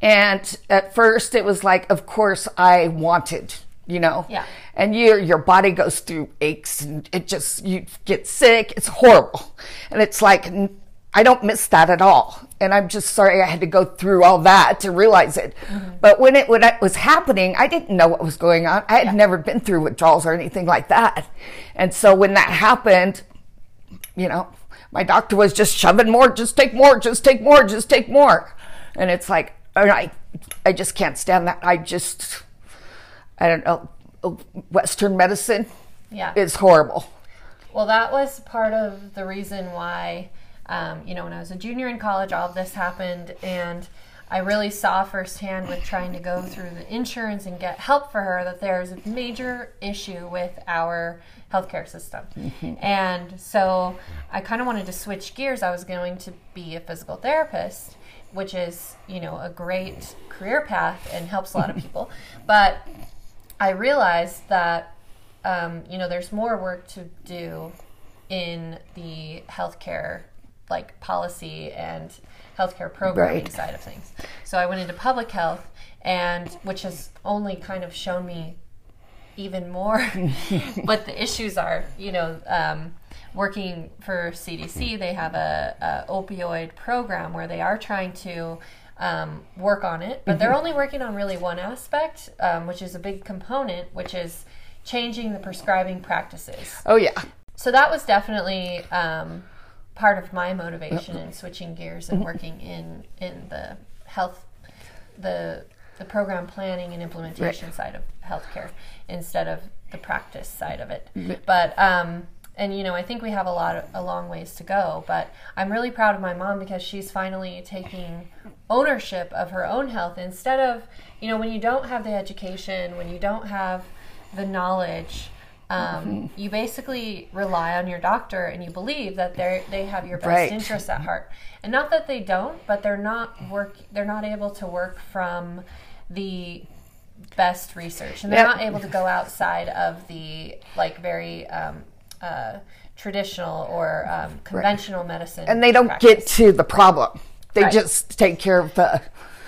And at first, it was like, of course, I wanted, you know. Yeah. And your your body goes through aches, and it just you get sick. It's horrible, and it's like i don't miss that at all. And I'm just sorry I had to go through all that to realize it. Mm-hmm. But when it when it was happening, I didn't know what was going on. I had never been through withdrawals or anything like that. And so when that happened, you know, my doctor was just shoving more, just take more, just take more, just take more. And it's like, and I, I just can't stand that. I just, I don't know, Western medicine Yeah. is horrible. Well, that was part of the reason why, um, you know, when I was a junior in college, all of this happened, and I really saw firsthand with trying to go through the insurance and get help for her that there's a major issue with our healthcare system. And so I kind of wanted to switch gears. I was going to be a physical therapist, which is, you know, a great career path and helps a lot of people. But I realized that um, you know there's more work to do in the healthcare like policy and healthcare programming Right. side of things. So I went into public health, and which has only kind of shown me even more. What the issues are. You know, um, working for CDC, they have a, a opioid program where they are trying to um, work on it, but they're only working on really one aspect, um, which is a big component, which is changing the prescribing practices. Oh yeah, So that was definitely um, part of my motivation in switching gears and working in in the health, the the program planning and implementation side of healthcare instead of the practice side of it. But um, and you know, I think we have a lot of a long ways to go. But I'm really proud of my mom because she's finally taking ownership of her own health instead of you know when you don't have the education, when you don't have the knowledge um, you basically rely on your doctor and you believe that they they have your best Right. interests at heart and not that they don't but they're not work they're not able to work from the best research and they're Yep. not able to go outside of the like very um, uh, traditional or um, conventional medicine and they don't practice. get to the problem. They Right. just take care of the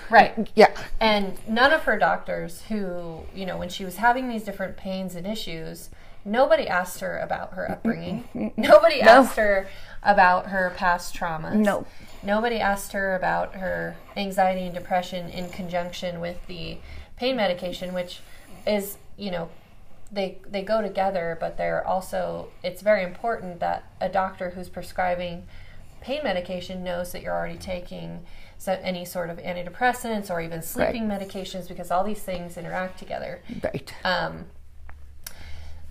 right yeah. And none of her doctors, who, you know, when she was having these different pains and issues, nobody asked her about her upbringing. nobody asked her about her past traumas. No. Nobody asked her about her anxiety and depression in conjunction with the pain medication, which is, you know, they they go together, but they're also it's very important that a doctor who's prescribing pain medication knows that you're already taking so any sort of antidepressants or even sleeping medications because all these things interact together. Right. Um,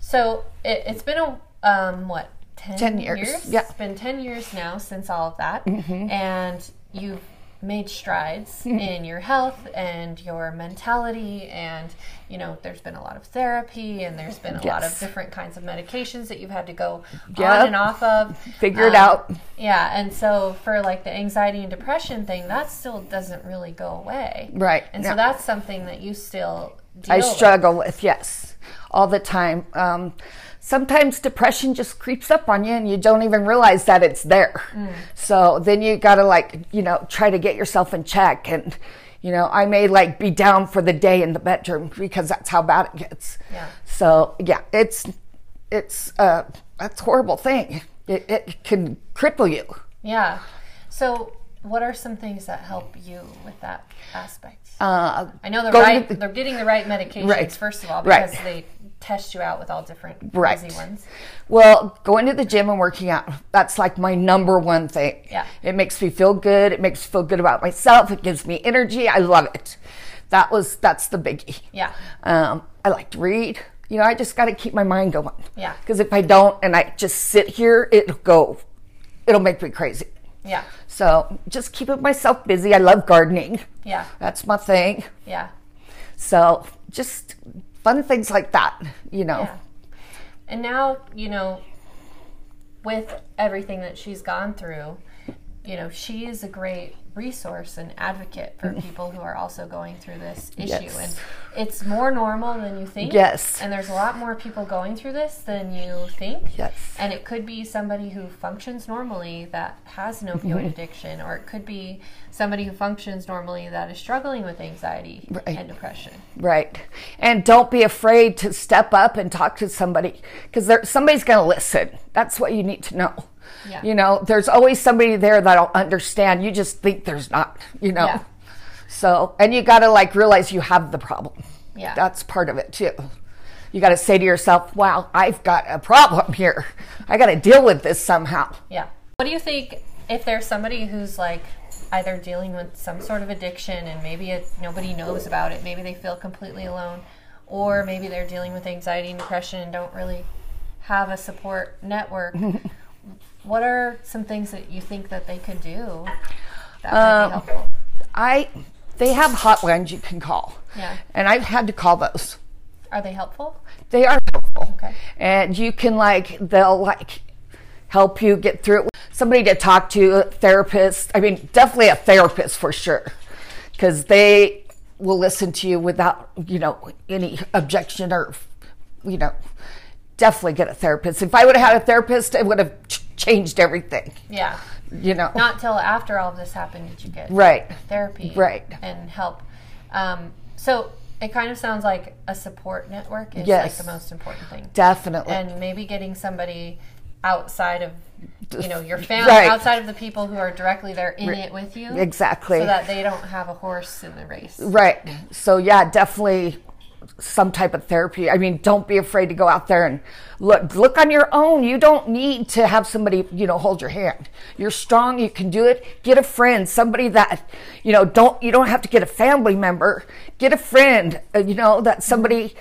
so it, it's been a um, what 10, 10 years, yeah. It's been ten years now since all of that, Mm-hmm. and you've made strides in your health and your mentality and you know there's been a lot of therapy and there's been a lot of different kinds of medications that you've had to go Yep. on and off of Figure it Um, out. yeah and so for like the anxiety and depression thing that still doesn't really go away Right. and Yeah. so that's something that you still I with. struggle with, yes, all the time. Um, sometimes depression just creeps up on you and you don't even realize that it's there. Mm. So then you got to, like, you know, try to get yourself in check. And, you know, I may like be down for the day in the bedroom because that's how bad it gets. Yeah. So, yeah, it's, it's, uh, that's a horrible thing. It, it can cripple you. Yeah. So what are some things that help you with that aspect? Uh, I know the going right, the- they're getting the right medications Right. first of all because they test you out with all different Right. crazy ones. Well, going to the gym and working out, that's like my number one thing. Yeah. It makes me feel good. It makes me feel good about myself. It gives me energy. I love it. That was, that's the biggie. Yeah. Um, I like to read. You know, I just got to keep my mind going. Yeah. Because if I don't and I just sit here, it'll go, it'll make me crazy. Yeah. So just keeping myself busy. I love gardening. Yeah. That's my thing. Yeah. So just fun things like that, you know. Yeah. And now, you know, with everything that she's gone through, you know, she is a great resource and advocate for people who are also going through this issue. Yes. And it's more normal than you think. Yes. And there's a lot more people going through this than you think. Yes. And it could be somebody who functions normally that has an opioid Mm-hmm. addiction, or it could be somebody who functions normally that is struggling with anxiety Right. and depression. Right. And don't be afraid to step up and talk to somebody because there somebody's going to listen. That's what you need to know. Yeah. You know, there's always somebody there that'll understand. You just think there's not, you know. Yeah. So, and you got to like realize you have the problem. Yeah. That's part of it too. You got to say to yourself, wow, I've got a problem here. I got to deal with this somehow. Yeah. What do you think if there's somebody who's like either dealing with some sort of addiction and maybe it, nobody knows about it, maybe they feel completely alone, or maybe they're dealing with anxiety and depression and don't really have a support network? what are some things that you think that they could do that might Um, be helpful? I, they have hotlines you can call. Yeah. And I've had to call those. Are they helpful? They are helpful. Okay. And you can like they'll like help you get through it. Somebody to talk to, a therapist. I mean, definitely a therapist for sure. Cuz they will listen to you without, you know, any objection or you know, definitely get a therapist. If I would have had a therapist, I would have changed everything, Yeah. you know. Not till after all of this happened did you get right. therapy Right. and help. Um, so it kind of sounds like a support network is Yes. like the most important thing. Definitely. And maybe getting somebody outside of you know your family, Right. outside of the people who are directly there in it with you, exactly. so that they don't have a horse in the race. Right. So yeah, definitely some type of therapy. I mean, don't be afraid to go out there and look look on your own. You don't need to have somebody, you know, hold your hand. You're strong, you can do it. Get a friend, somebody that, you know, don't you don't have to get a family member. Get a friend, uh, you know, that somebody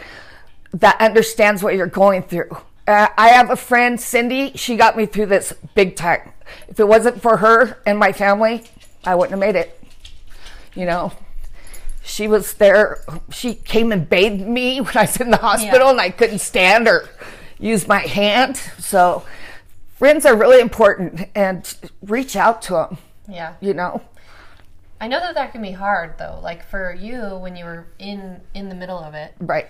that understands what you're going through. Uh, I have a friend, Cindy. She got me through this big time. If it wasn't for her and my family, I wouldn't have made it. You know, she was there. She came and bathed me when I was in the hospital Yeah. and I couldn't stand or use my hand. So, friends are really important and reach out to them, Yeah, you know. I know that that can be hard though. Like for you, when you were in in the middle of it, Right.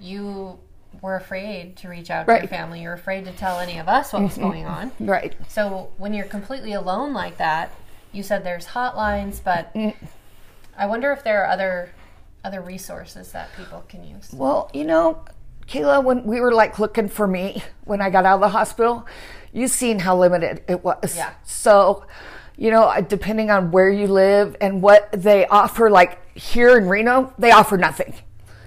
you were afraid to reach out to your family. You're afraid to tell any of us what was going on. Right. So when you're completely alone like that, you said there's hotlines, but mm. I wonder if there are other other resources that people can use. Well, you know, Kayla, when we were like looking for me when I got out of the hospital, you seen how limited it was. Yeah. So, you know, depending on where you live and what they offer, like here in Reno, they offer nothing.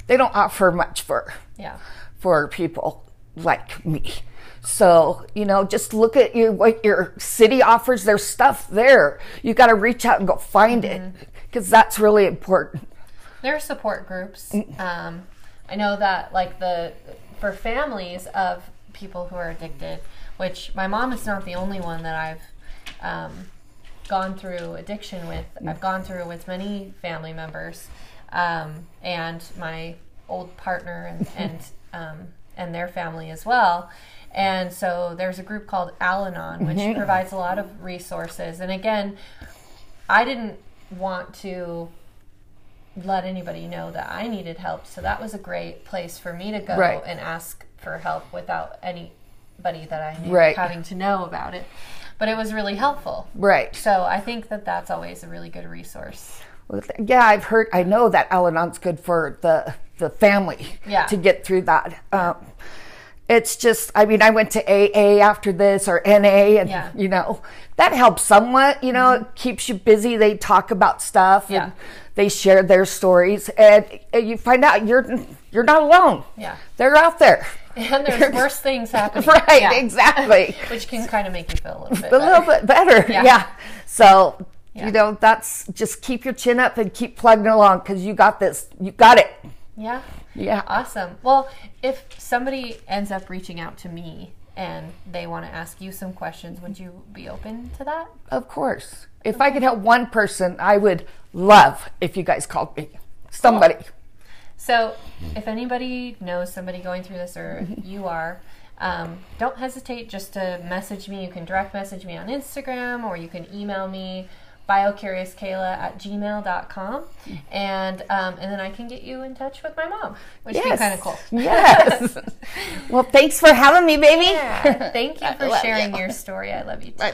They don't offer much for Yeah. for people like me. So, you know, just look at your, what your city offers. There's stuff there. You got to reach out and go find it mm-hmm. Because that's really important. There are support groups. Um, I know that like the for families of people who are addicted, which my mom is not the only one that I've um, gone through addiction with. I've gone through with many family members um, and my old partner and and um, and their family as well. And so there's a group called Al-Anon, which provides a lot of resources. And again, I didn't want to let anybody know that I needed help. So that was a great place for me to go Right. and ask for help without anybody that I knew Right. having to know about it. But it was really helpful. Right. So I think that that's always a really good resource. Yeah, I've heard. I know that Al-Anon's good for the the family Yeah. to get through that. Um, it's just i mean i went to aa after this or na and Yeah. you know that helps somewhat you know mm-hmm. it keeps you busy they talk about stuff Yeah. and they share their stories and, and you find out you're you're not alone Yeah. they're out there And there's worse things happening. right Yeah. exactly Which can kind of make you feel a little bit a little better. bit better Yeah. yeah, so you know that's just keep your chin up and keep plugging along because you got this you got it Yeah. Yeah Awesome. Well, if somebody ends up reaching out to me and they want to ask you some questions, would you be open to that? Of course. If I could help one person, I would love if you guys called me. Somebody. So, if anybody knows somebody going through this or you are, um, don't hesitate just to message me. You can direct message me on Instagram or you can email me biocuriouskayla at gmail.com and um, and then I can get you in touch with my mom, which would be kind of cool. Yes. well, thanks for having me, baby. Yeah. Thank you for sharing you. your story. I love you too.